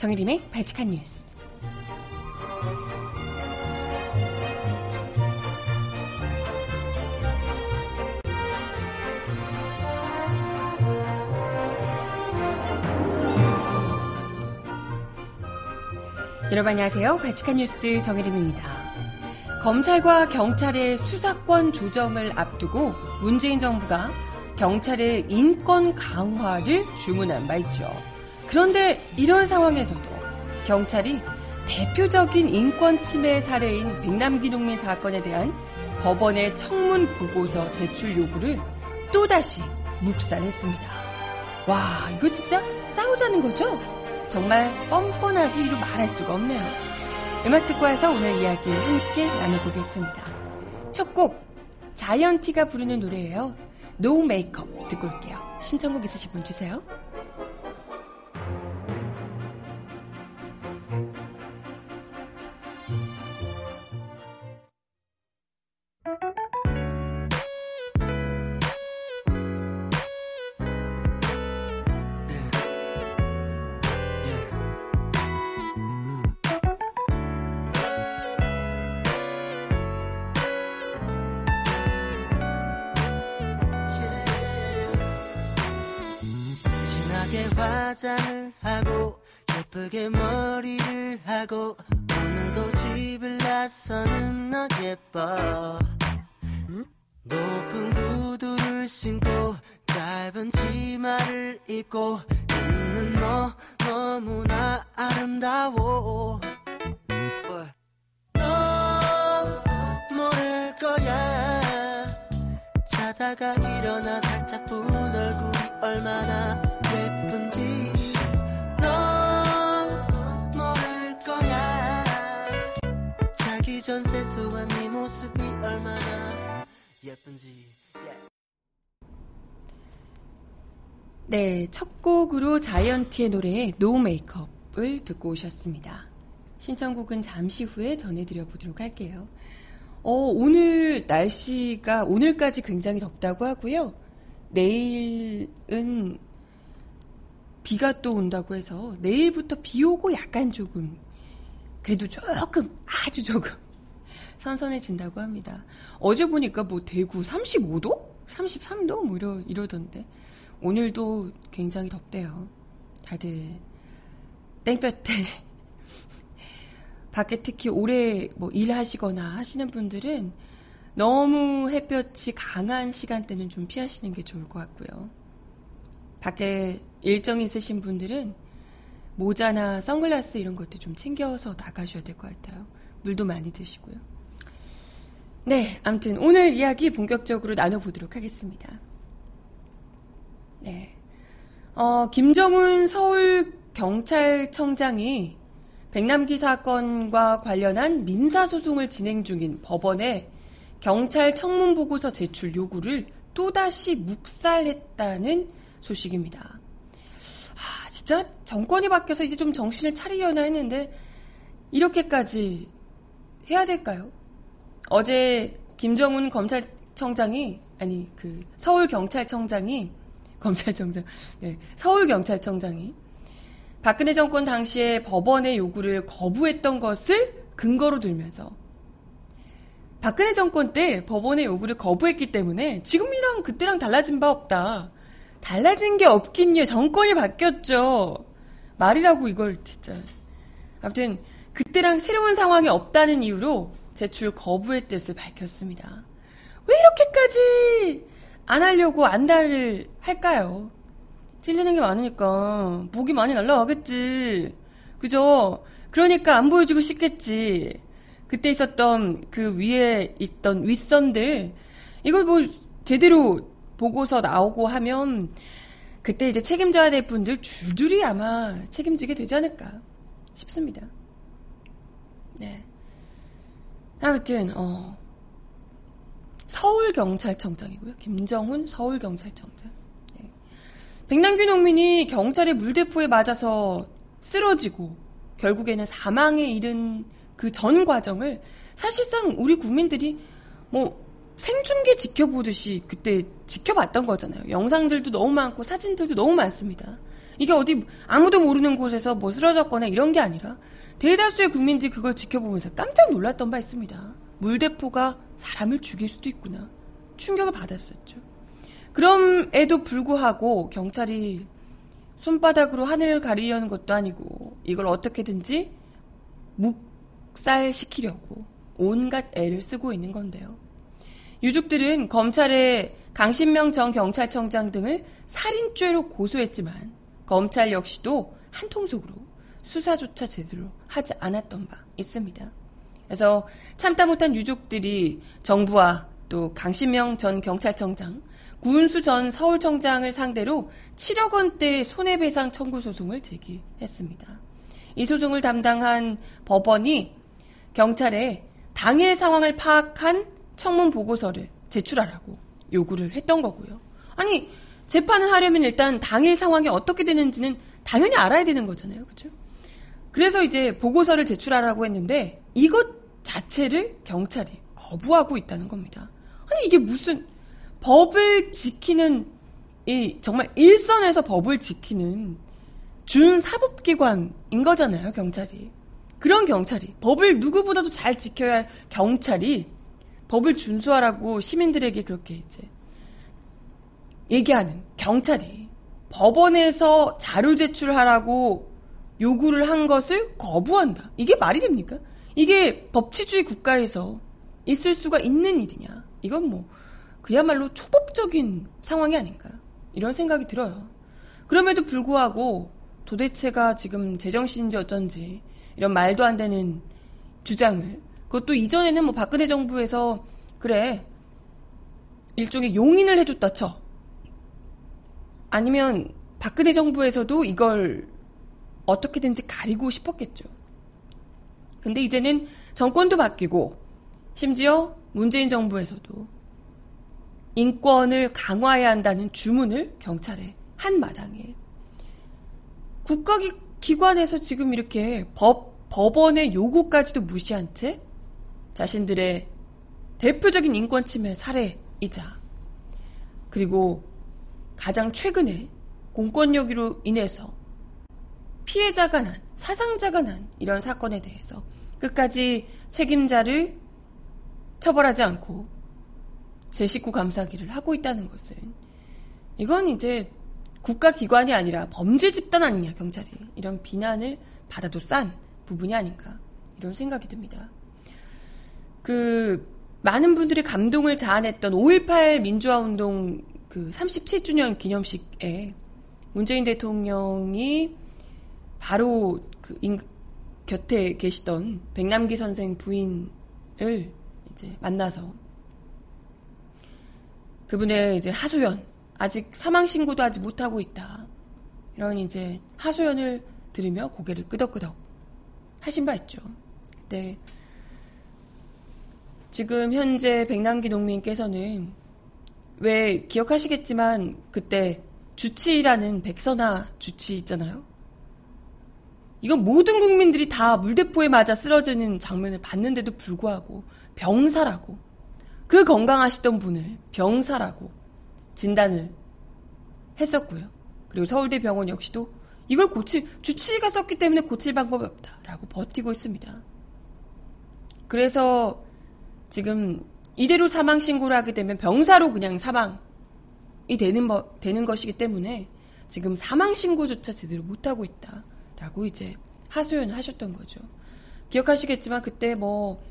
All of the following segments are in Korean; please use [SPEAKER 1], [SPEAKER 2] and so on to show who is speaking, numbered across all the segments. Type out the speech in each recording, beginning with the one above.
[SPEAKER 1] 정혜림의 발칙한 뉴스. 여러분 안녕하세요. 발칙한 뉴스 정혜림입니다. 검찰과 경찰의 수사권 조정을 앞두고 문재인 정부가 경찰의 인권 강화를 주문한 바 있죠. 그런데 이런 상황에서도 경찰이 대표적인 인권 침해 사례인 백남기 농민 사건에 대한 법원의 청문 보고서 제출 요구를 또다시 묵살했습니다. 와, 이거 진짜 싸우자는 거죠? 정말 뻔뻔하기로 말할 수가 없네요. 음악 듣고 와서 오늘 이야기 함께 나눠보겠습니다. 첫 곡, 자이언티가 부르는 노래예요. 노 메이크업 듣고 올게요. 신청곡 있으신 분 주세요.
[SPEAKER 2] 화장을 하고 예쁘게 머리를 하고 오늘도 집을 나서는 너 예뻐. 높은 구두를 신고 짧은 치마를 입고 있는 너 너무나 아름다워. 너 모를 거야. 자다가 일어나 살짝 본 얼굴이 얼마나 예쁜지 자기 전 세수한 네 모습이 얼마나 예쁜지
[SPEAKER 1] 네, 첫 곡으로 자이언티의 노래 노 메이크업을 듣고 오셨습니다. 신청곡은 잠시 후에 전해드려 보도록 할게요. 어, 오늘 날씨가 오늘까지 굉장히 덥다고 하고요. 내일은 비가 또 온다고 해서 내일부터 비 오고 약간 조금 그래도 조금 아주 조금 선선해진다고 합니다. 어제 보니까 뭐 대구 35도? 33도? 뭐 이러, 이러던데 오늘도 굉장히 덥대요. 다들 땡볕에 밖에 특히 오래 뭐 일하시거나 하시는 분들은 너무 햇볕이 강한 시간대는 좀 피하시는 게 좋을 것 같고요. 밖에 일정 있으신 분들은 모자나 선글라스 이런 것도 좀 챙겨서 나가셔야 될 것 같아요. 물도 많이 드시고요. 네, 아무튼 오늘 이야기 본격적으로 나눠보도록 하겠습니다. 네. 어, 김정은 서울 경찰청장이 백남기 사건과 관련한 민사소송을 진행 중인 법원에 경찰 청문 보고서 제출 요구를 또다시 묵살했다는 소식입니다. 아, 진짜 정권이 바뀌어서 이제 좀 정신을 차리려나 했는데 이렇게까지 해야 될까요? 어제 김정은 검찰청장이 아니 그 서울 경찰청장이 검찰청장 네, 서울 경찰청장이 박근혜 정권 당시에 법원의 요구를 거부했던 것을 근거로 들면서 박근혜 정권 때 법원의 요구를 거부했기 때문에 지금이랑 그때랑 달라진 바 없다. 달라진 게 없긴요. 정권이 바뀌었죠. 말이라고 이걸 진짜. 아무튼 그때랑 새로운 상황이 없다는 이유로 제출 거부의 뜻을 밝혔습니다. 왜 이렇게까지 안 하려고 안달을 할까요? 찔리는 게 많으니까 목이 많이 날라가겠지. 그죠? 그러니까 안 보여주고 싶겠지. 그때 있었던 그 위에 있던 윗선들 이걸 뭐 제대로 보고서 나오고 하면 그때 이제 책임져야 될 분들 줄줄이 아마 책임지게 되지 않을까 싶습니다. 네. 아무튼 어 서울경찰청장이고요. 김정훈 서울경찰청장. 네. 백남규 농민이 경찰의 물대포에 맞아서 쓰러지고 결국에는 사망에 이른 그 전 과정을 사실상 우리 국민들이 뭐 생중계 지켜보듯이 그때 지켜봤던 거잖아요. 영상들도 너무 많고 사진들도 너무 많습니다. 이게 어디 아무도 모르는 곳에서 뭐 쓰러졌거나 이런 게 아니라 대다수의 국민들이 그걸 지켜보면서 깜짝 놀랐던 바 있습니다. 물대포가 사람을 죽일 수도 있구나. 충격을 받았었죠. 그럼에도 불구하고 경찰이 손바닥으로 하늘을 가리려는 것도 아니고 이걸 어떻게든지 묵살시키려고 온갖 애를 쓰고 있는 건데요. 유족들은 검찰에 강신명 전 경찰청장 등을 살인죄로 고소했지만 검찰 역시도 한통속으로 수사조차 제대로 하지 않았던 바 있습니다. 그래서 참다 못한 유족들이 정부와 또 강신명 전 경찰청장, 구은수 전 서울청장을 상대로 7억 원대 손해배상 청구 소송을 제기했습니다. 이 소송을 담당한 법원이 경찰에 당일 상황을 파악한 청문 보고서를 제출하라고 요구를 했던 거고요. 아니 재판을 하려면 일단 당일 상황이 어떻게 되는지는 당연히 알아야 되는 거잖아요. 그죠? 그래서 이제 보고서를 제출하라고 했는데 이것 자체를 경찰이 거부하고 있다는 겁니다. 아니 이게 무슨 법을 지키는 이 정말 일선에서 법을 지키는 준 사법기관인 거잖아요, 경찰이. 그런 경찰이 법을 누구보다도 잘 지켜야 할 경찰이 법을 준수하라고 시민들에게 그렇게 이제 얘기하는 경찰이 법원에서 자료 제출하라고 요구를 한 것을 거부한다. 이게 말이 됩니까? 이게 법치주의 국가에서 있을 수가 있는 일이냐? 이건 뭐 그야말로 초법적인 상황이 아닌가 이런 생각이 들어요. 그럼에도 불구하고 도대체가 지금 제정신인지 어쩐지 이런 말도 안 되는 주장을 그것도 이전에는 뭐 박근혜 정부에서 그래 일종의 용인을 해줬다 쳐 아니면 박근혜 정부에서도 이걸 어떻게든지 가리고 싶었겠죠. 근데 이제는 정권도 바뀌고 심지어 문재인 정부에서도 인권을 강화해야 한다는 주문을 경찰에 한 마당에 국가 기관에서 지금 이렇게 법, 법원의 요구까지도 무시한 채 자신들의 대표적인 인권 침해 사례이자 그리고 가장 최근에 공권력으로 인해서 피해자가 난, 사상자가 난 이런 사건에 대해서 끝까지 책임자를 처벌하지 않고 제 식구 감사기를 하고 있다는 것은 이건 이제 국가기관이 아니라 범죄 집단 아니냐 경찰이 이런 비난을 받아도 싼 부분이 아닌가 이런 생각이 듭니다. 그 많은 분들이 감동을 자아냈던 5.18 민주화운동 그 37주년 기념식에 문재인 대통령이 바로 그 인, 곁에 계시던 백남기 선생 부인을 이제 만나서 그분의 이제 하소연 아직 사망 신고도 하지 못하고 있다. 이런 이제 하소연을 들으며 고개를 끄덕끄덕 하신 바 있죠. 그때 지금 현재 백남기 농민께서는 왜 기억하시겠지만 그때 주치라는 백선아 주치 있잖아요. 이건 모든 국민들이 다 물대포에 맞아 쓰러지는 장면을 봤는데도 불구하고 병사라고 그 건강하시던 분을 병사라고 진단을 했었고요. 그리고 서울대 병원 역시도 이걸 고칠 주치의가 썼기 때문에 고칠 방법이 없다라고 버티고 있습니다. 그래서 지금 이대로 사망 신고를 하게 되면 병사로 그냥 사망이 되는 버, 되는 것이기 때문에 지금 사망 신고조차 제대로 못 하고 있다 라고 이제 하소연을 하셨던 거죠. 기억하시겠지만 그때 뭐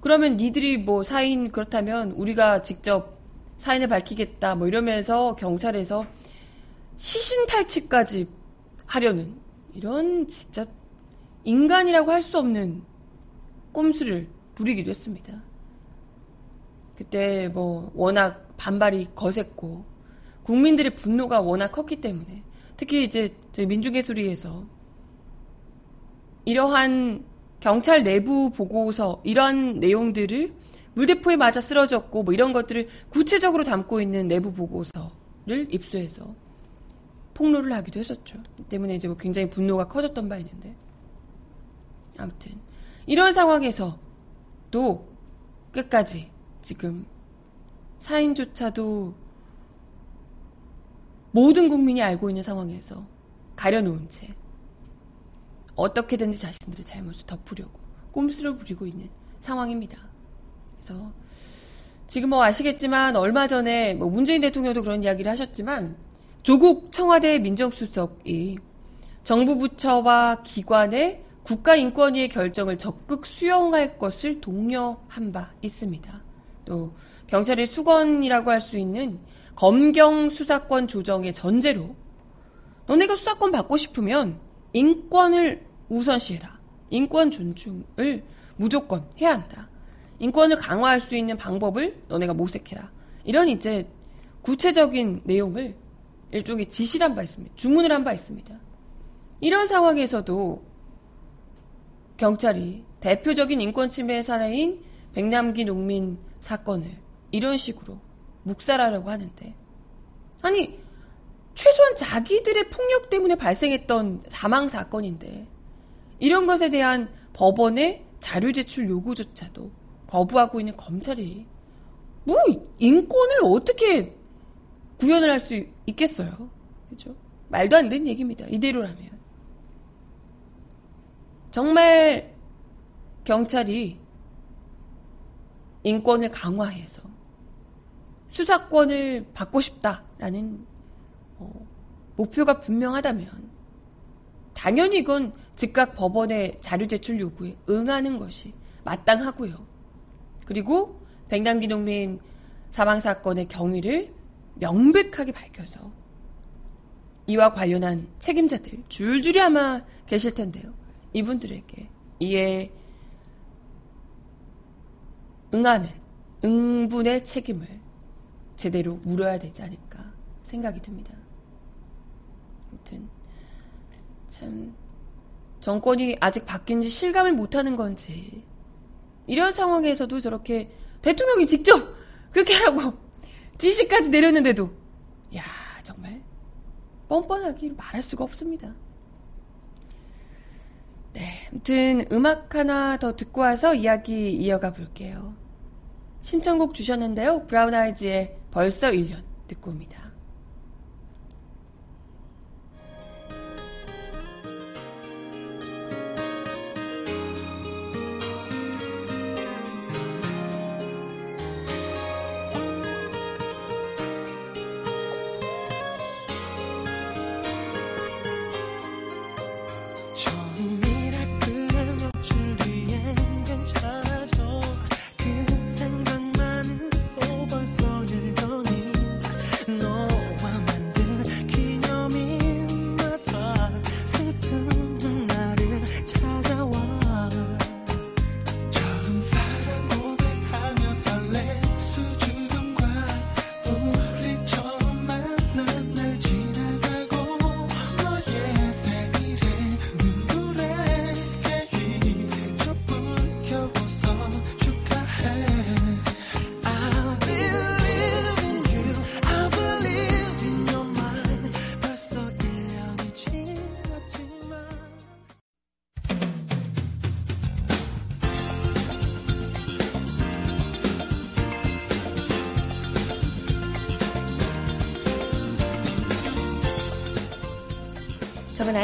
[SPEAKER 1] 그러면 니들이 뭐 사인 그렇다면 우리가 직접 사인을 밝히겠다 뭐 이러면서 경찰에서 시신 탈취까지 하려는 이런 진짜 인간이라고 할 수 없는 꼼수를 부리기도 했습니다. 그때 뭐 워낙 반발이 거셌고 국민들의 분노가 워낙 컸기 때문에 특히 이제 저희 민중예술위에서 이러한 경찰 내부 보고서 이런 내용들을 물대포에 맞아 쓰러졌고 뭐 이런 것들을 구체적으로 담고 있는 내부 보고서를 입수해서 폭로를 하기도 했었죠. 때문에 이제 뭐 굉장히 분노가 커졌던 바 있는데 아무튼 이런 상황에서 또 끝까지 지금 사인조차도 모든 국민이 알고 있는 상황에서 가려놓은 채 어떻게든지 자신들의 잘못을 덮으려고 꼼수를 부리고 있는 상황입니다. 그래서 지금 뭐 아시겠지만 얼마 전에 뭐 문재인 대통령도 그런 이야기를 하셨지만 조국 청와대 민정수석이 정부 부처와 기관의 국가인권위의 결정을 적극 수용할 것을 독려한 바 있습니다. 또 경찰의 수건이라고 할 수 있는 검경 수사권 조정의 전제로 너네가 수사권 받고 싶으면 인권을 우선시해라. 인권 존중을 무조건 해야 한다. 인권을 강화할 수 있는 방법을 너네가 모색해라. 이런 이제 구체적인 내용을 일종의 지시를 한 바 있습니다. 주문을 한 바 있습니다. 이런 상황에서도 경찰이 대표적인 인권 침해 사례인 백남기 농민 사건을 이런 식으로 묵살하려고 하는데 아니 최소한 자기들의 폭력 때문에 발생했던 사망 사건인데 이런 것에 대한 법원의 자료 제출 요구조차도 거부하고 있는 검찰이 뭐 인권을 어떻게 구현을 할 수 있겠어요? 그죠? 말도 안 되는 얘기입니다. 이대로라면. 정말 경찰이 인권을 강화해서 수사권을 받고 싶다라는 어, 목표가 분명하다면 당연히 이건 즉각 법원의 자료 제출 요구에 응하는 것이 마땅하고요. 그리고 백남기 농민 사망 사건의 경위를 명백하게 밝혀서 이와 관련한 책임자들 줄줄이 아마 계실 텐데요. 이분들에게 이에 응하는 응분의 책임을 제대로 물어야 되지 않을까 생각이 듭니다. 아무튼 참 정권이 아직 바뀐 지 실감을 못하는 건지 이런 상황에서도 저렇게 대통령이 직접 그렇게 하라고 지시까지 내렸는데도 야 정말 뻔뻔하기 말할 수가 없습니다. 네, 아무튼 음악 하나 더 듣고 와서 이야기 이어가 볼게요. 신청곡 주셨는데요. 브라운 아이즈의 벌써 1년 듣고 옵니다.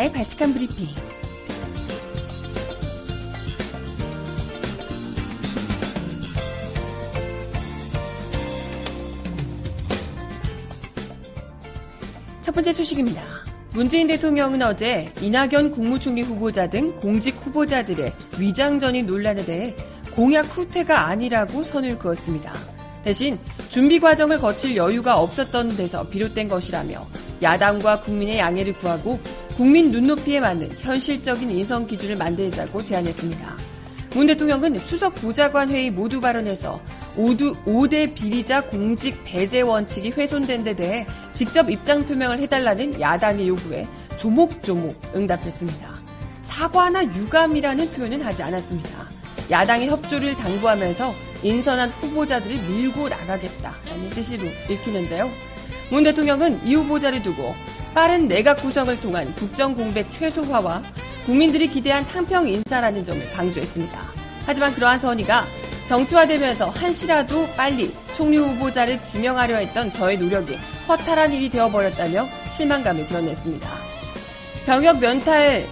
[SPEAKER 1] 정은아의 발칙한 브리핑. 첫 번째 소식입니다. 문재인 대통령은 어제 이낙연 국무총리 후보자 등 공직 후보자들의 위장전입 논란에 대해 공약 후퇴가 아니라고 선을 그었습니다. 대신 준비 과정을 거칠 여유가 없었던 데서 비롯된 것이라며 야당과 국민의 양해를 구하고 국민 눈높이에 맞는 현실적인 인성 기준을 만들자고 제안했습니다. 문 대통령은 수석 보좌관 회의 모두 발언에서 5대 비리자 공직 배제 원칙이 훼손된 데 대해 직접 입장 표명을 해달라는 야당의 요구에 조목조목 응답했습니다. 사과나 유감이라는 표현은 하지 않았습니다. 야당의 협조를 당부하면서 인선한 후보자들을 밀고 나가겠다라는 뜻으로 읽히는데요. 문 대통령은 이 후보자를 두고 빠른 내각 구성을 통한 국정 공백 최소화와 국민들이 기대한 탕평 인사라는 점을 강조했습니다. 하지만 그러한 선의가 정치화되면서 한시라도 빨리 총리 후보자를 지명하려 했던 저의 노력이 허탈한 일이 되어버렸다며 실망감을 드러냈습니다. 병역 면탈,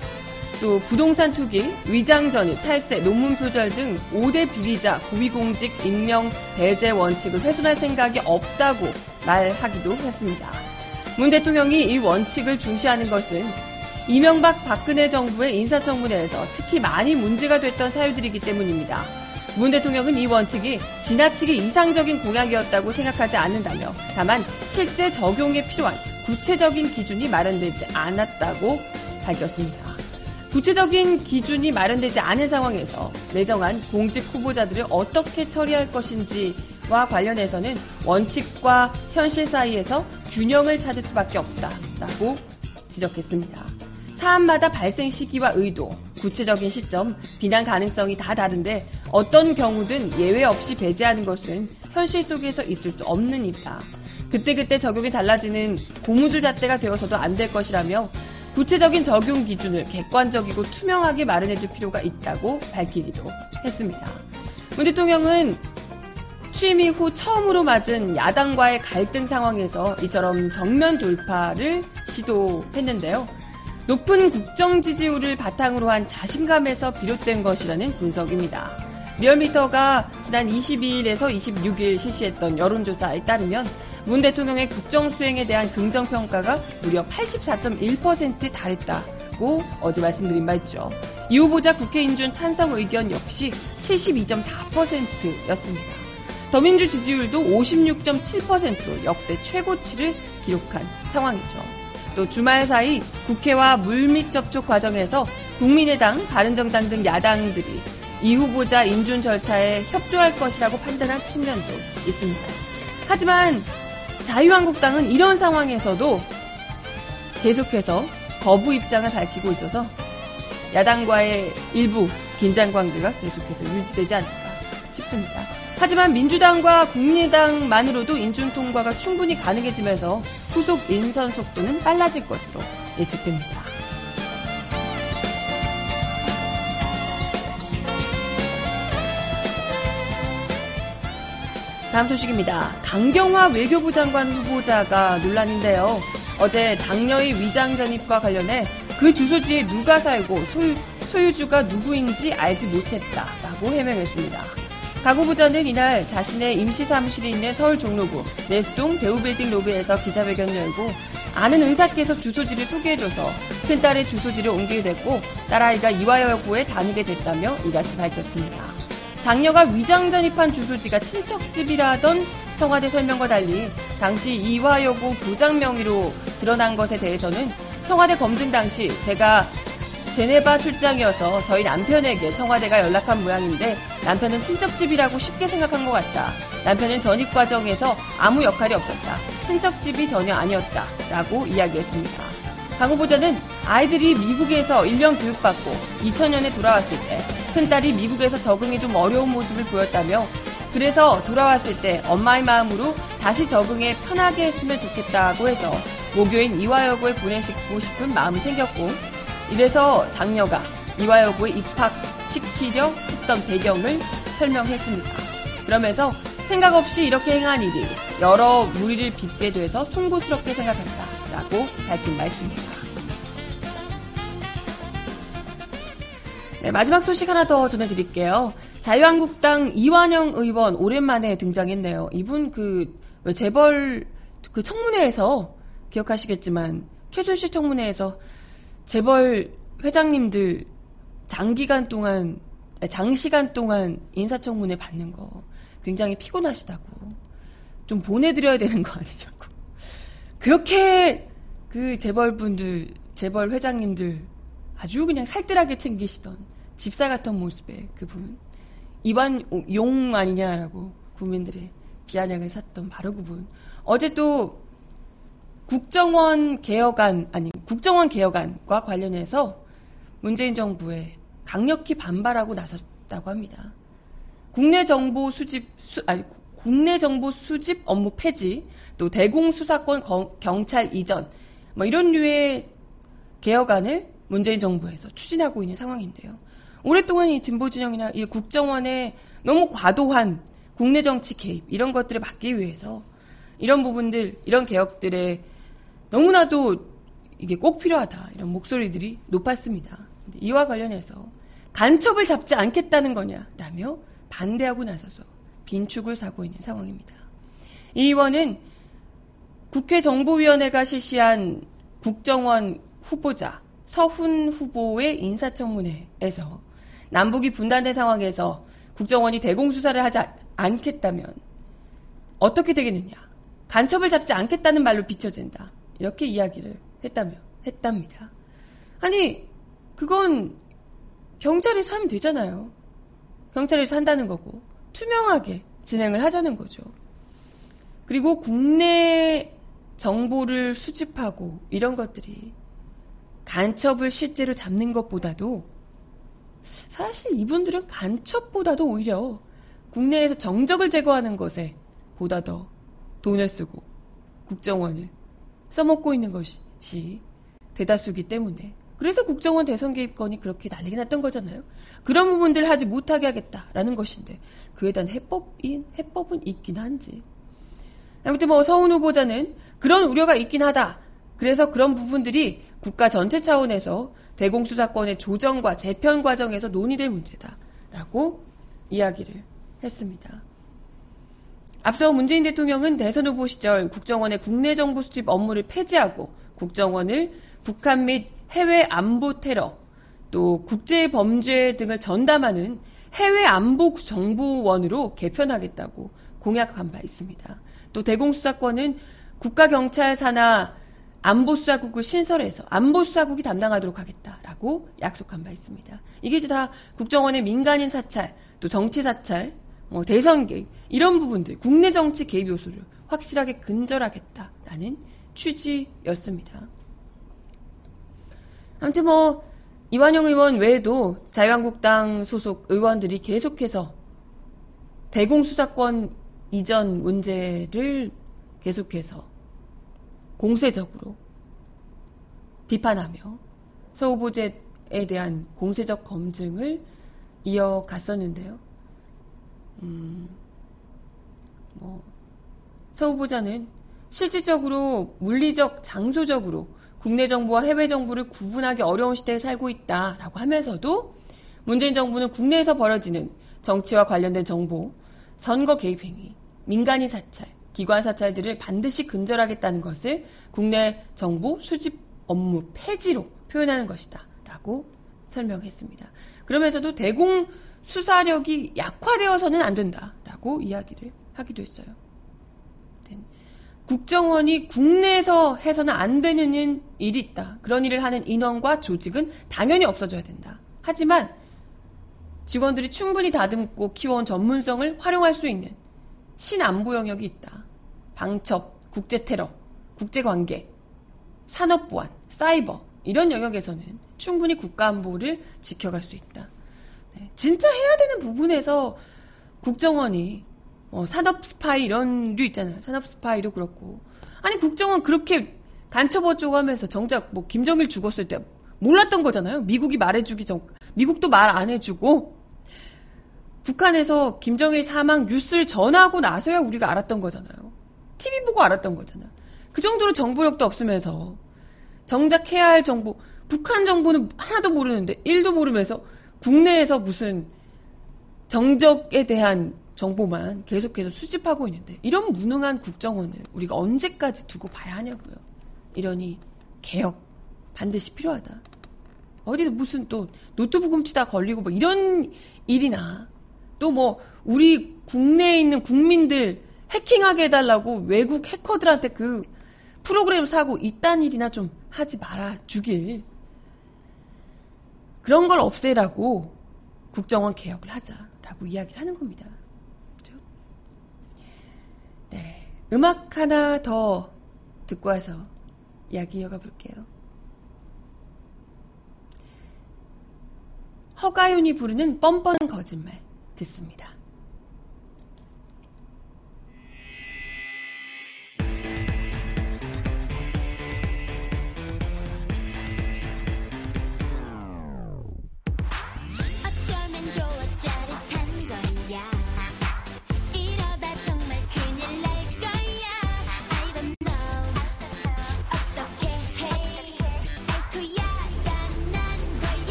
[SPEAKER 1] 또 부동산 투기, 위장 전입, 탈세, 논문 표절 등 5대 비리자, 고위공직 임명 배제 원칙을 훼손할 생각이 없다고 말하기도 했습니다. 문 대통령이 이 원칙을 중시하는 것은 이명박 박근혜 정부의 인사청문회에서 특히 많이 문제가 됐던 사유들이기 때문입니다. 문 대통령은 이 원칙이 지나치게 이상적인 공약이었다고 생각하지 않는다며 다만 실제 적용에 필요한 구체적인 기준이 마련되지 않았다고 밝혔습니다. 구체적인 기준이 마련되지 않은 상황에서 내정한 공직 후보자들을 어떻게 처리할 것인지 와 관련해서는 원칙과 현실 사이에서 균형을 찾을 수밖에 없다라고 지적했습니다. 사안마다 발생 시기와 의도, 구체적인 시점, 비난 가능성이 다 다른데 어떤 경우든 예외 없이 배제하는 것은 현실 속에서 있을 수 없는 일이다. 그때그때 적용이 달라지는 고무줄 잣대가 되어서도 안 될 것이라며 구체적인 적용 기준을 객관적이고 투명하게 마련해줄 필요가 있다고 밝히기도 했습니다. 문 대통령은 취임 이후 처음으로 맞은 야당과의 갈등 상황에서 이처럼 정면 돌파를 시도했는데요. 높은 국정 지지율을 바탕으로 한 자신감에서 비롯된 것이라는 분석입니다. 리얼미터가 지난 22일에서 26일 실시했던 여론조사에 따르면 문 대통령의 국정 수행에 대한 긍정 평가가 무려 84.1%에 달했다고 어제 말씀드린 바 있죠. 이 후보자 국회 인준 찬성 의견 역시 72.4%였습니다. 더민주 지지율도 56.7%로 역대 최고치를 기록한 상황이죠. 또 주말 사이 국회와 물밑 접촉 과정에서 국민의당, 바른정당 등 야당들이 이 후보자 인준 절차에 협조할 것이라고 판단한 측면도 있습니다. 하지만 자유한국당은 이런 상황에서도 계속해서 거부 입장을 밝히고 있어서 야당과의 일부 긴장 관계가 계속해서 유지되지 않을까 싶습니다. 하지만 민주당과 국민의당만으로도 인준 통과가 충분히 가능해지면서 후속 인선 속도는 빨라질 것으로 예측됩니다. 다음 소식입니다. 강경화 외교부 장관 후보자가 논란인데요. 어제 장녀의 위장 전입과 관련해 그 주소지에 누가 살고 소유, 소유주가 누구인지 알지 못했다라고 해명했습니다. 가구부전은 이날 자신의 임시 사무실이 있는 서울 종로구 네스동 대우빌딩 로비에서 기자회견을 열고 아는 의사께서 주소지를 소개해줘서 큰딸의 주소지를 옮기게 됐고 딸아이가 이화여고에 다니게 됐다며 이같이 밝혔습니다. 장녀가 위장 전입한 주소지가 친척집이라던 청와대 설명과 달리 당시 이화여고 교장 명의로 드러난 것에 대해서는 청와대 검증 당시 제가 제네바 출장이어서 저희 남편에게 청와대가 연락한 모양인데 남편은 친척집이라고 쉽게 생각한 것 같다. 남편은 전입 과정에서 아무 역할이 없었다. 친척집이 전혀 아니었다. 라고 이야기했습니다. 강 후보자는 아이들이 미국에서 1년 교육받고 2000년에 돌아왔을 때 큰딸이 미국에서 적응이 좀 어려운 모습을 보였다며 그래서 돌아왔을 때 엄마의 마음으로 다시 적응에 편하게 했으면 좋겠다고 해서 모교인 이화여고에 보내시고 싶은 마음이 생겼고 이래서 장녀가 이화여고에 입학시키려 했던 배경을 설명했습니다. 그러면서 생각 없이 이렇게 행한 일이 여러 무리를 빚게 돼서 송구스럽게 생각한다. 라고 밝힌 말씀입니다. 네, 마지막 소식 하나 더 전해드릴게요. 자유한국당 이완영 의원 오랜만에 등장했네요. 이분 그 재벌 그 청문회에서 기억하시겠지만 최순실 청문회에서 재벌 회장님들 장기간 동안 장시간 동안 인사청문회 받는 거 굉장히 피곤하시다고 좀 보내드려야 되는 거 아니냐고. 그렇게 그 재벌분들 재벌 회장님들 아주 그냥 살뜰하게 챙기시던 집사 같은 모습의 그분 이완 용 아니냐라고 국민들의 비아냥을 샀던 바로 그분. 어제 또 국정원 개혁안 아니 국정원 개혁안과 관련해서 문재인 정부에 강력히 반발하고 나섰다고 합니다. 국내 정보 수집 수, 아니 국내 정보 수집 업무 폐지, 또 대공 수사권 경찰 이전, 뭐 이런 류의 개혁안을 문재인 정부에서 추진하고 있는 상황인데요. 오랫동안 이 진보 진영이나 이 국정원의 너무 과도한 국내 정치 개입 이런 것들을 막기 위해서 이런 부분들 이런 개혁들에 너무나도 이게 꼭 필요하다 이런 목소리들이 높았습니다. 이와 관련해서 간첩을 잡지 않겠다는 거냐라며 반대하고 나서서 빈축을 사고 있는 상황입니다. 이 의원은 국회 정보위원회가 실시한 국정원 후보자 서훈 후보의 인사청문회에서 남북이 분단된 상황에서 국정원이 대공수사를 하지 않겠다면 어떻게 되겠느냐. 간첩을 잡지 않겠다는 말로 비춰진다. 이렇게 이야기를 했다며, 했답니다. 아니, 그건 경찰에서 하면 되잖아요. 경찰에서 한다는 거고, 투명하게 진행을 하자는 거죠. 그리고 국내 정보를 수집하고 이런 것들이 간첩을 실제로 잡는 것보다도 사실 이분들은 간첩보다도 오히려 국내에서 정적을 제거하는 것에 보다 더 돈을 쓰고 국정원을 써먹고 있는 것이 대다수기 때문에 그래서 국정원 대선 개입건이 그렇게 난리가 났던 거잖아요. 그런 부분들 하지 못하게 하겠다라는 것인데 그에 대한 해법인 해법은 있긴 한지. 아무튼 뭐 서훈 후보자는 그런 우려가 있긴 하다. 그래서 그런 부분들이 국가 전체 차원에서 대공수사권의 조정과 재편 과정에서 논의될 문제다라고 이야기를 했습니다. 앞서 문재인 대통령은 대선 후보 시절 국정원의 국내 정보 수집 업무를 폐지하고 국정원을 북한 및 해외 안보 테러 또 국제 범죄 등을 전담하는 해외 안보 정보원으로 개편하겠다고 공약한 바 있습니다. 또 대공수사권은 국가경찰 산하 안보수사국을 신설해서 안보수사국이 담당하도록 하겠다라고 약속한 바 있습니다. 이게 다 국정원의 민간인 사찰, 또 정치 사찰, 뭐 대선 개입 이런 부분들 국내 정치 개입 요소를 확실하게 근절하겠다라는 취지였습니다. 아무튼 뭐 이완영 의원 외에도 자유한국당 소속 의원들이 계속해서 대공수사권 이전 문제를 계속해서 공세적으로 비판하며 서 후보제에 대한 공세적 검증을 이어갔었는데요. 음, 뭐, 서 후보자는 실질적으로 물리적, 장소적으로 국내 정부와 해외 정부를 구분하기 어려운 시대에 살고 있다라고 하면서도 문재인 정부는 국내에서 벌어지는 정치와 관련된 정보, 선거 개입 행위, 민간인 사찰, 기관 사찰들을 반드시 근절하겠다는 것을 국내 정부 수집 업무 폐지로 표현하는 것이다. 라고 설명했습니다. 그러면서도 대공 수사력이 약화되어서는 안 된다. 라고 이야기를 하기도 했어요. 네. 국정원이 국내에서 해서는 안 되는 일이 있다. 그런 일을 하는 인원과 조직은 당연히 없어져야 된다. 하지만 직원들이 충분히 다듬고 키워온 전문성을 활용할 수 있는 신안보 영역이 있다. 방첩, 국제 테러, 국제 관계, 산업 보안, 사이버 이런 영역에서는 충분히 국가 안보를 지켜갈 수 있다. 네. 진짜 해야 되는 부분에서 국정원이 뭐 산업 스파이 이런 류 있잖아요. 산업 스파이도 그렇고 아니 국정원 그렇게 간첩 어쩌고 하면서 정작 뭐 김정일 죽었을 때 몰랐던 거잖아요. 미국이 말해주기 전 미국도 말 안 해주고 북한에서 김정일 사망 뉴스를 전하고 나서야 우리가 알았던 거잖아요. TV 보고 알았던 거잖아요. 그 정도로 정보력도 없으면서 정작 해야 할 정보, 북한 정보는 하나도 모르는데 1도 모르면서 국내에서 무슨 정적에 대한 정보만 계속해서 수집하고 있는데 이런 무능한 국정원을 우리가 언제까지 두고 봐야 하냐고요. 이러니 개혁 반드시 필요하다. 어디서 무슨 또 노트북 훔치다 걸리고 뭐 이런 일이나 또 뭐 우리 국내에 있는 국민들 해킹하게 해달라고 외국 해커들한테 그 프로그램 사고 이딴 일이나 좀 하지 말아 주길. 그런 걸 없애라고 국정원 개혁을 하자라고 이야기를 하는 겁니다. 그렇죠? 네. 음악 하나 더 듣고 와서 이야기 이어가 볼게요. 허가윤이 부르는 뻔뻔한 거짓말 듣습니다.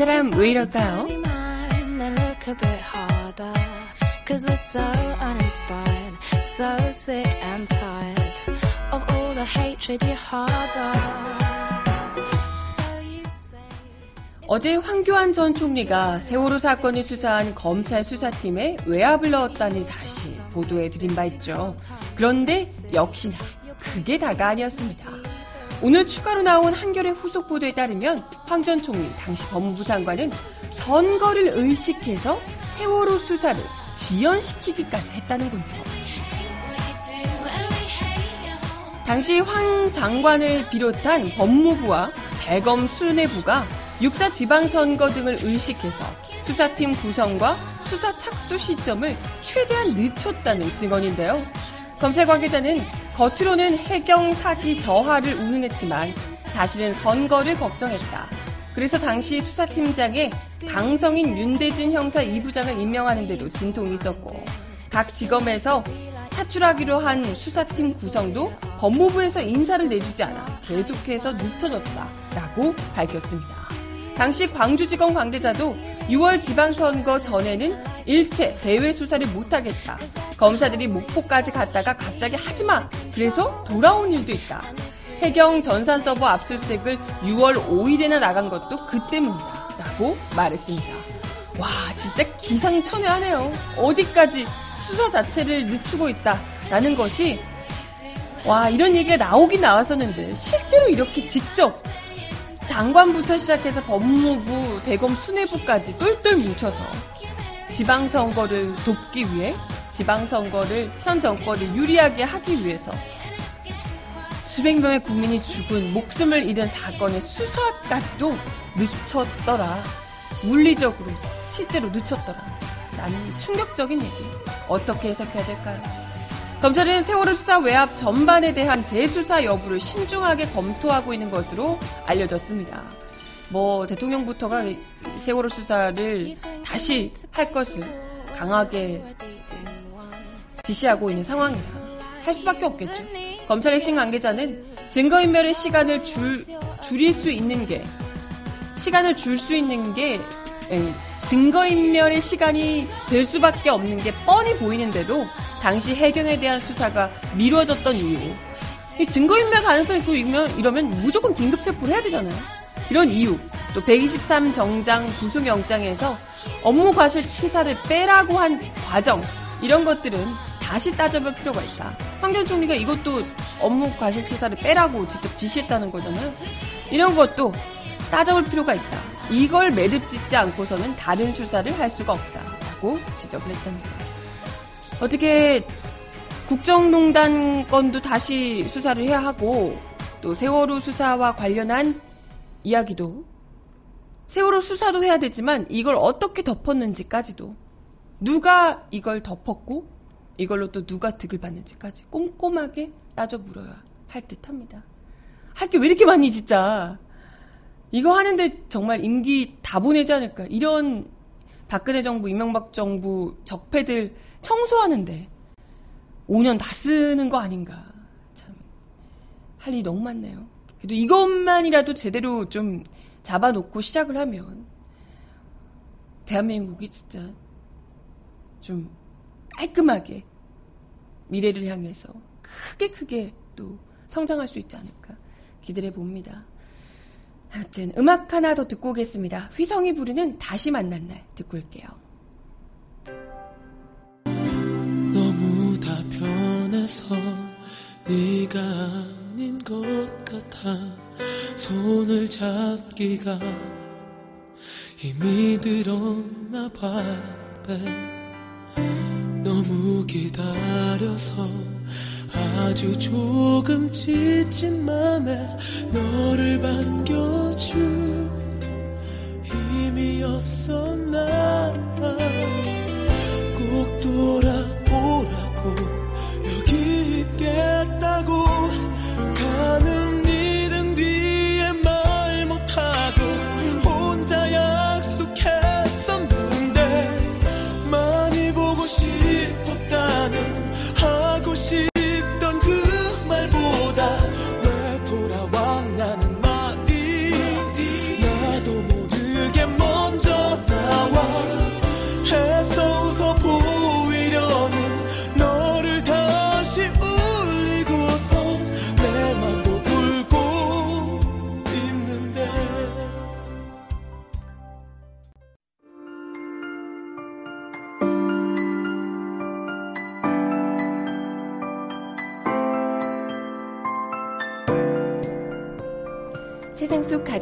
[SPEAKER 1] 사람 왜 이럴까요?
[SPEAKER 3] Cause we're so uninspired, so sick and tired of all the hatred you harbor. So you say.
[SPEAKER 1] 어제 황교안 전 총리가 세월호 사건을 수사한 검찰 수사팀에 외압을 넣었다는 사실 보도해 드린 바 있죠. 그런데 역시나 그게 다가 아니었습니다. 오늘 추가로 나온 한겨레 후속 보도에 따르면 황 전 총리 당시 법무부 장관은 선거를 의식해서 세월호 수사를 지연시키기까지 했다는 군요. 당시 황 장관을 비롯한 법무부와 대검 수뇌부가 육사 지방선거 등을 의식해서 수사팀 구성과 수사 착수 시점을 최대한 늦췄다는 증언인데요. 검찰 관계자는 겉으로는 해경 사기 저하를 운운했지만 사실은 선거를 걱정했다. 그래서 당시 수사팀장에 강성인 윤대진 형사 2부장을 임명하는데도 진통이 있었고 각 지검에서 차출하기로 한 수사팀 구성도 법무부에서 인사를 내주지 않아 계속해서 늦춰졌다라고 밝혔습니다. 당시 광주지검 관계자도 6월 지방선거 전에는 일체 대외 수사를 못하겠다. 검사들이 목포까지 갔다가 갑자기 하지마. 그래서 돌아온 일도 있다. 해경 전산 서버 압수수색을 6월 5일에나 나간 것도 그 때문이다. 라고 말했습니다. 와, 진짜 기상천외하네요. 어디까지 수사 자체를 늦추고 있다. 라는 것이, 와, 이런 얘기가 나오긴 나왔었는데, 실제로 이렇게 직접 장관부터 시작해서 법무부, 대검 수뇌부까지 똘똘 뭉쳐서 지방선거를 돕기 위해 지방선거를 현 정권을 유리하게 하기 위해서 수백 명의 국민이 죽은 목숨을 잃은 사건의 수사까지도 늦췄더라. 물리적으로 실제로 늦췄더라. 나는 충격적인 얘기. 어떻게 해석해야 될까요? 검찰은 세월호 수사 외압 전반에 대한 재수사 여부를 신중하게 검토하고 있는 것으로 알려졌습니다. 뭐 대통령부터가 세월호 수사를 다시 할 것을 강하게 지시하고 있는 상황이라 할 수밖에 없겠죠. 검찰 핵심 관계자는 증거인멸의 시간을 줄, 줄일 수 있는 게 시간을 줄 수 있는 게 에, 증거인멸의 시간이 될 수밖에 없는 게 뻔히 보이는데도 당시 해경에 대한 수사가 미뤄졌던 이유 이 증거인멸 가능성이 있고 이러면, 무조건 긴급체포를 해야 되잖아요. 이런 이유 또 123 정장 구속영장에서 업무 과실 치사를 빼라고 한 과정 이런 것들은 다시 따져볼 필요가 있다. 황교안 총리가 이것도 업무 과실 치사를 빼라고 직접 지시했다는 거잖아요. 이런 것도 따져볼 필요가 있다. 이걸 매듭 짓지 않고서는 다른 수사를 할 수가 없다라고 지적을 했답니다. 어떻게 국정농단 건도 다시 수사를 해야 하고 또 세월호 수사와 관련한 이야기도 세월호 수사도 해야 되지만 이걸 어떻게 덮었는지까지도 누가 이걸 덮었고 이걸로 또 누가 득을 받는지까지 꼼꼼하게 따져 물어야 할 듯합니다. 할 게 왜 이렇게 많니 진짜. 이거 하는데 정말 임기 다 보내지 않을까. 이런 박근혜 정부, 이명박 정부 적폐들 청소하는데 5년 다 쓰는 거 아닌가. 참. 할 일이 너무 많네요. 그래도 이것만이라도 제대로 좀 잡아놓고 시작을 하면 대한민국이 진짜 좀 깔끔하게 미래를 향해서 크게 크게 또 성장할 수 있지 않을까 기대해 봅니다. 아무튼 음악 하나 더 듣고 오겠습니다. 휘성이 부르는 다시 만난 날 듣고 올게요.
[SPEAKER 4] 너무 다 변해서 네가 아닌 것 같아 손을 잡기가 힘이 들었나 봐 너무 기다려서 아주 조금 지친 맘에 너를 반겨줄 힘이 없었나 꼭 돌아오라고 여기 있겠다고 가는 이등 뒤에 말 못하고 혼자 약속했었는데 많이 보고 싶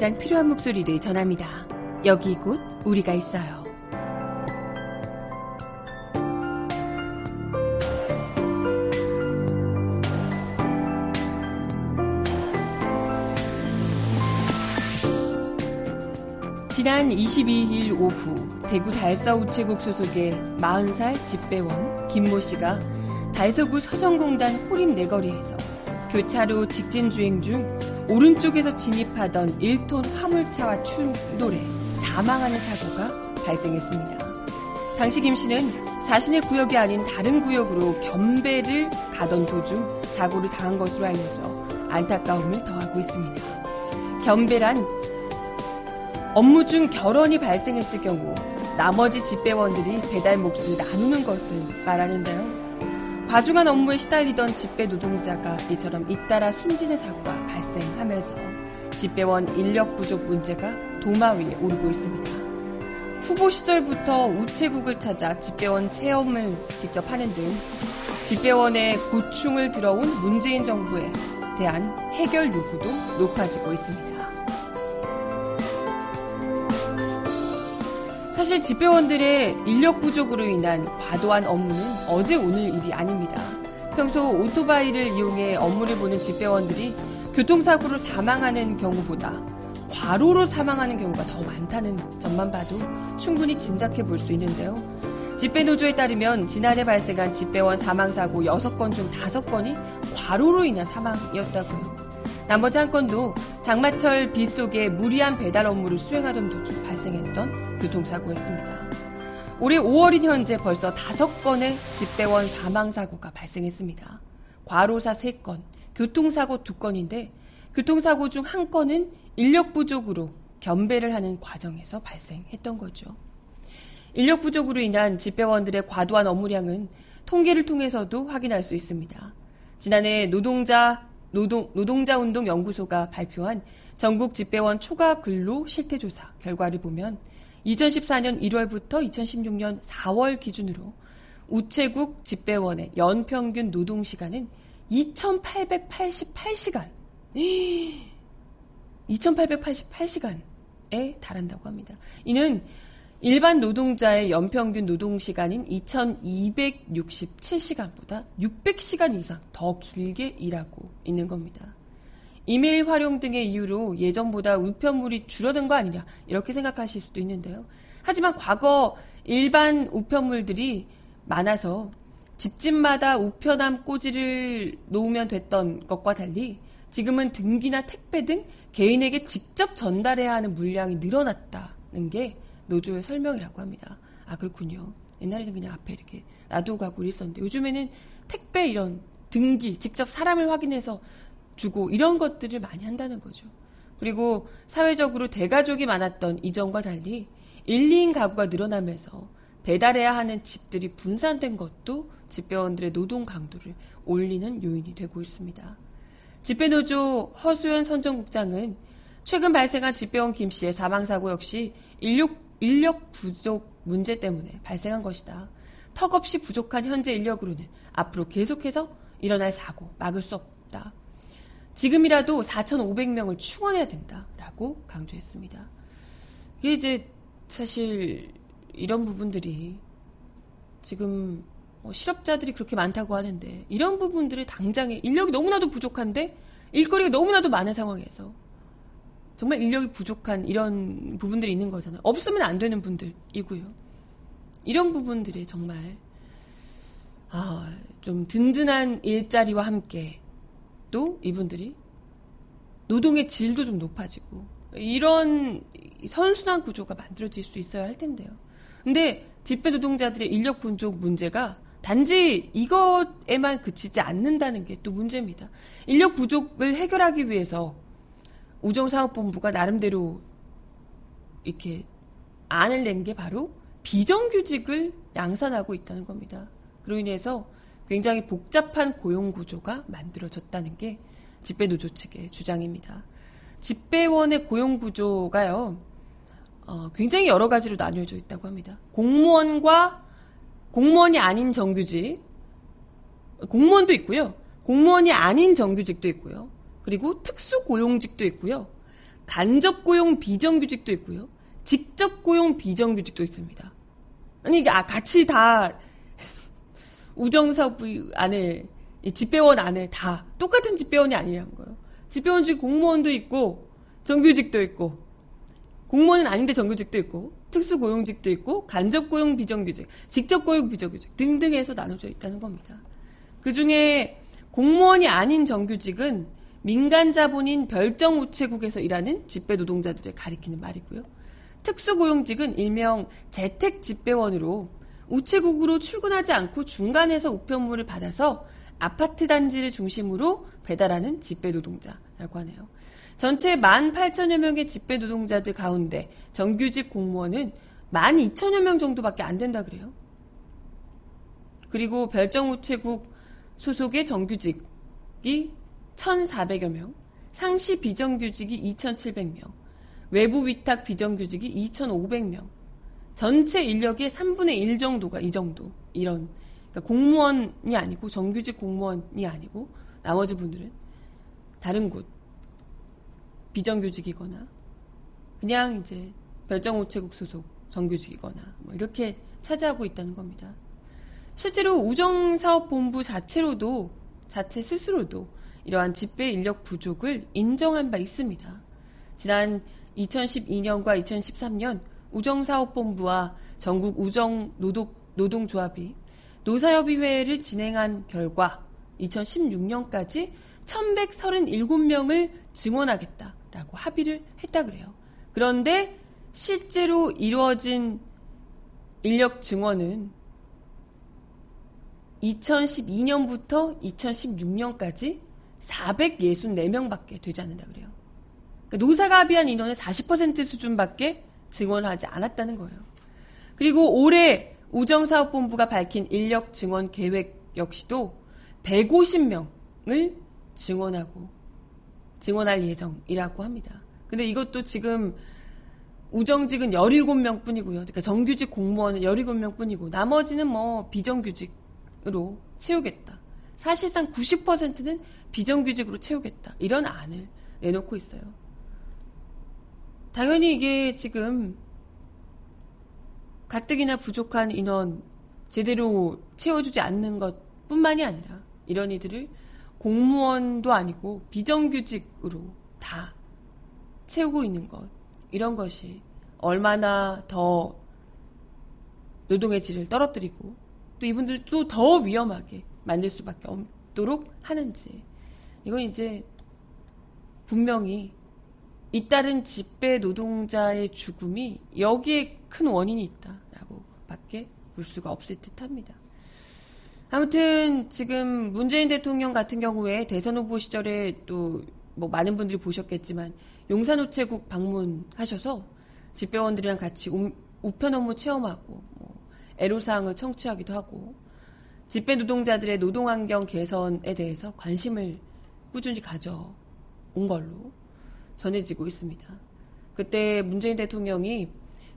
[SPEAKER 1] 가장 필요한 목소리를 전합니다. 여기 곧 우리가 있어요. 지난 22일 오후 대구 달서 우체국 소속의 40살 집배원 김모 씨가 달서구 서정공단 호림 내거리에서 교차로 직진 주행 중 오른쪽에서 진입하던 1톤 화물차와 충돌해 사망하는 사고가 발생했습니다. 당시 김 씨는 자신의 구역이 아닌 다른 구역으로 겸배를 가던 도중 사고를 당한 것으로 알려져 안타까움을 더하고 있습니다. 겸배란 업무 중 결혼이 발생했을 경우 나머지 집배원들이 배달 몫을 나누는 것을 말하는데요. 과중한 업무에 시달리던 집배 노동자가 이처럼 잇따라 숨지는 사고가 발생하면서 집배원 인력 부족 문제가 도마 위에 오르고 있습니다. 후보 시절부터 우체국을 찾아 집배원 체험을 직접 하는 등 집배원의 고충을 들어온 문재인 정부에 대한 해결 요구도 높아지고 있습니다. 사실 집배원들의 인력 부족으로 인한 과도한 업무는 어제 오늘 일이 아닙니다. 평소 오토바이를 이용해 업무를 보는 집배원들이 교통사고로 사망하는 경우보다 과로로 사망하는 경우가 더 많다는 점만 봐도 충분히 짐작해 볼 수 있는데요. 집배노조에 따르면 지난해 발생한 집배원 사망사고 6건 중 5건이 과로로 인한 사망이었다고요. 나머지 한 건도 장마철 비 속에 무리한 배달 업무를 수행하던 도중 발생했던 교통사고였습니다. 올해 5월인 현재 벌써 5건의 집배원 사망사고가 발생했습니다. 과로사 3건, 교통사고 2건인데 교통사고 중 한 건은 인력 부족으로 겸배를 하는 과정에서 발생했던 거죠. 인력 부족으로 인한 집배원들의 과도한 업무량은 통계를 통해서도 확인할 수 있습니다. 지난해 노동자 노동, 노동자 운동 연구소가 발표한 전국 집배원 초과 근로 실태 조사 결과를 보면 2014년 1월부터 2016년 4월 기준으로 우체국 집배원의 연평균 노동 시간은 2,888시간. 2,888시간에 달한다고 합니다. 이는 일반 노동자의 연평균 노동시간인 2,267시간보다 600시간 이상 더 길게 일하고 있는 겁니다. 이메일 활용 등의 이유로 예전보다 우편물이 줄어든 거 아니냐 이렇게 생각하실 수도 있는데요. 하지만 과거 일반 우편물들이 많아서 집집마다 우편함 꽂이를 놓으면 됐던 것과 달리 지금은 등기나 택배 등 개인에게 직접 전달해야 하는 물량이 늘어났다는 게 노조의 설명이라고 합니다. 아 그렇군요. 옛날에는 그냥 앞에 이렇게 놔두고 가고 이랬었는데 요즘에는 택배 이런 등기 직접 사람을 확인해서 주고 이런 것들을 많이 한다는 거죠. 그리고 사회적으로 대가족이 많았던 이전과 달리 1, 2인 가구가 늘어나면서 배달해야 하는 집들이 분산된 것도 집배원들의 노동 강도를 올리는 요인이 되고 있습니다. 집배노조 허수연 선정국장은 최근 발생한 집배원 김 씨의 사망사고 역시 인력 인력 부족 문제 때문에 발생한 것이다. 턱없이 부족한 현재 인력으로는 앞으로 계속해서 일어날 사고 막을 수 없다. 지금이라도 4,500명을 충원해야 된다라고 강조했습니다. 이게 이제 사실 이런 부분들이 지금 뭐 실업자들이 그렇게 많다고 하는데 이런 부분들을 당장에 인력이 너무나도 부족한데 일거리가 너무나도 많은 상황에서 정말 인력이 부족한 이런 부분들이 있는 거잖아요. 없으면 안 되는 분들이고요. 이런 부분들이 정말 아, 좀 든든한 일자리와 함께 또 이분들이 노동의 질도 좀 높아지고 이런 선순환 구조가 만들어질 수 있어야 할 텐데요. 근데 집배 노동자들의 인력 분족 문제가 단지 이것에만 그치지 않는다는 게 또 문제입니다. 인력 부족을 해결하기 위해서 우정사업본부가 나름대로 이렇게 안을 낸 게 바로 비정규직을 양산하고 있다는 겁니다. 그로 인해서 굉장히 복잡한 고용 구조가 만들어졌다는 게 집배노조 측의 주장입니다. 집배원의 고용 구조가요, 어, 굉장히 여러 가지로 나뉘어져 있다고 합니다. 공무원과 공무원이 아닌 정규직, 공무원도 있고요. 공무원이 아닌 정규직도 있고요. 그리고 특수 고용직도 있고요. 간접 고용 비정규직도 있고요. 직접 고용 비정규직도 있습니다. 아니 이게 아, 같이 다 우정사업부 안에 집배원 안에 다 똑같은 집배원이 아니라는 거예요. 집배원 중에 공무원도 있고 정규직도 있고 공무원은 아닌데 정규직도 있고 특수고용직도 있고 간접고용 비정규직, 직접고용 비정규직 등등 해서 나눠져 있다는 겁니다. 그 중에 공무원이 아닌 정규직은 민간 자본인 별정 우체국에서 일하는 집배 노동자들을 가리키는 말이고요. 특수고용직은 일명 재택 집배원으로 우체국으로 출근하지 않고 중간에서 우편물을 받아서 아파트 단지를 중심으로 배달하는 집배 노동자라고 하네요. 전체 18,000여 명의 집배 노동자들 가운데 정규직 공무원은 12,000여 명 정도밖에 안 된다 그래요. 그리고 별정우체국 소속의 정규직이 1,400여 명, 상시 비정규직이 2,700명, 외부 위탁 비정규직이 2,500명, 전체 인력의 3분의 1 정도가 이 정도, 이런, 그러니까 공무원이 아니고 정규직 공무원이 아니고 나머지 분들은 다른 곳, 비정규직이거나 그냥 이제 별정우체국 소속 정규직이거나 뭐 이렇게 차지하고 있다는 겁니다. 실제로 우정사업본부 자체로도 자체 스스로도 이러한 집배 인력 부족을 인정한 바 있습니다. 지난 2012년과 2013년 우정사업본부와 전국 우정 노동, 노동조합이 노사협의회를 진행한 결과 2016년까지 1137명을 증원하겠다 라고 합의를 했다 그래요. 그런데 실제로 이루어진 인력 증원은 2012년부터 2016년까지 464명밖에 되지 않는다 그래요. 그러니까 노사가 합의한 인원의 40% 수준밖에 증원하지 않았다는 거예요. 그리고 올해 우정사업본부가 밝힌 인력 증원 계획 역시도 150명을 증원하고 증원할 예정이라고 합니다. 근데 이것도 지금 우정직은 17명 뿐이고요. 그러니까 정규직 공무원은 17명 뿐이고 나머지는 뭐 비정규직으로 채우겠다. 사실상 90%는 비정규직으로 채우겠다. 이런 안을 내놓고 있어요. 당연히 이게 지금 가뜩이나 부족한 인원 제대로 채워주지 않는 것 뿐만이 아니라 이런 이들을 공무원도 아니고 비정규직으로 다 채우고 있는 것. 이런 것이 얼마나 더 노동의 질을 떨어뜨리고 또 이분들도 더 위험하게 만들 수밖에 없도록 하는지. 이건 이제 분명히 잇따른 집배 노동자의 죽음이 여기에 큰 원인이 있다라고 밖에 볼 수가 없을 듯 합니다. 아무튼 지금 문재인 대통령 같은 경우에 대선 후보 시절에 또 뭐 많은 분들이 보셨겠지만 용산우체국 방문하셔서 집배원들이랑 같이 우, 우편 업무 체험하고 뭐 애로사항을 청취하기도 하고 집배 노동자들의 노동 환경 개선에 대해서 관심을 꾸준히 가져온 걸로 전해지고 있습니다. 그때 문재인 대통령이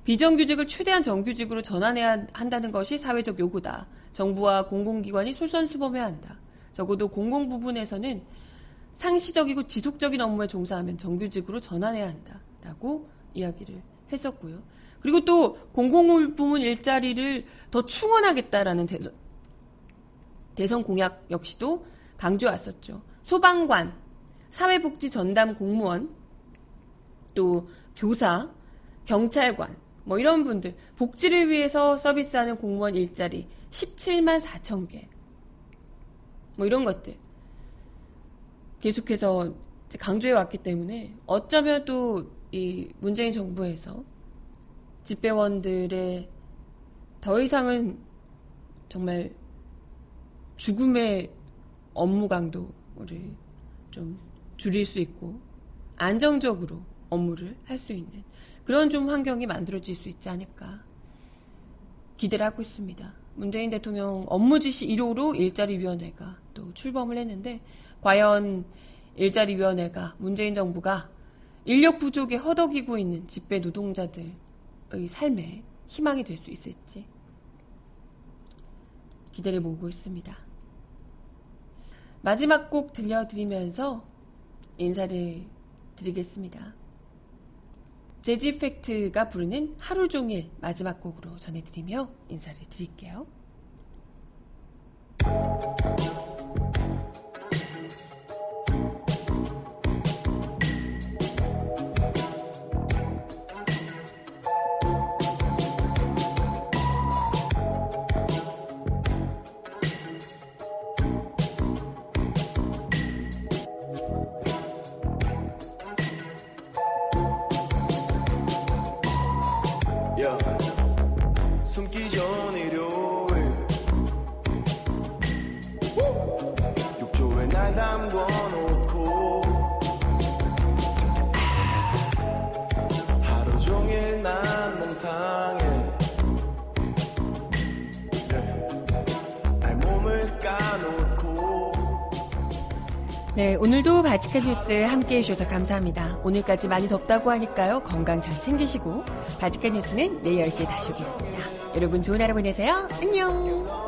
[SPEAKER 1] 비정규직을 최대한 정규직으로 전환해야 한다는 것이 사회적 요구다. 정부와 공공기관이 솔선수범해야 한다. 적어도 공공 부분에서는 상시적이고 지속적인 업무에 종사하면 정규직으로 전환해야 한다라고 이야기를 했었고요. 그리고 또 공공 부문 일자리를 더 충원하겠다라는 대선, 대선 공약 역시도 강조해 왔었죠. 소방관, 사회복지 전담 공무원, 또 교사, 경찰관, 뭐 이런 분들 복지를 위해서 서비스하는 공무원 일자리 17만 4천 개. 뭐 이런 것들 계속해서 강조해 왔기 때문에 어쩌면 또 이 문재인 정부에서 집배원들의 더 이상은 정말 죽음의 업무 강도를 좀 줄일 수 있고 안정적으로 업무를 할 수 있는 그런 좀 환경이 만들어질 수 있지 않을까 기대를 하고 있습니다. 문재인 대통령 업무 지시 1호로 일자리위원회가 또 출범을 했는데 과연 일자리위원회가 문재인 정부가 인력 부족에 허덕이고 있는 집배 노동자들의 삶에 희망이 될 수 있을지 기대를 모으고 있습니다. 마지막 곡 들려드리면서 인사를 드리겠습니다. 재즈 팩트가 부르는 하루 종일 마지막 곡으로 전해드리며 인사를 드릴게요. 오늘도 바치칸 뉴스 함께 해주셔서 감사합니다. 오늘까지 많이 덥다고 하니까요. 건강 잘 챙기시고 바치칸 뉴스는 내일 10시에 다시 오겠습니다. 여러분 좋은 하루 보내세요. 안녕!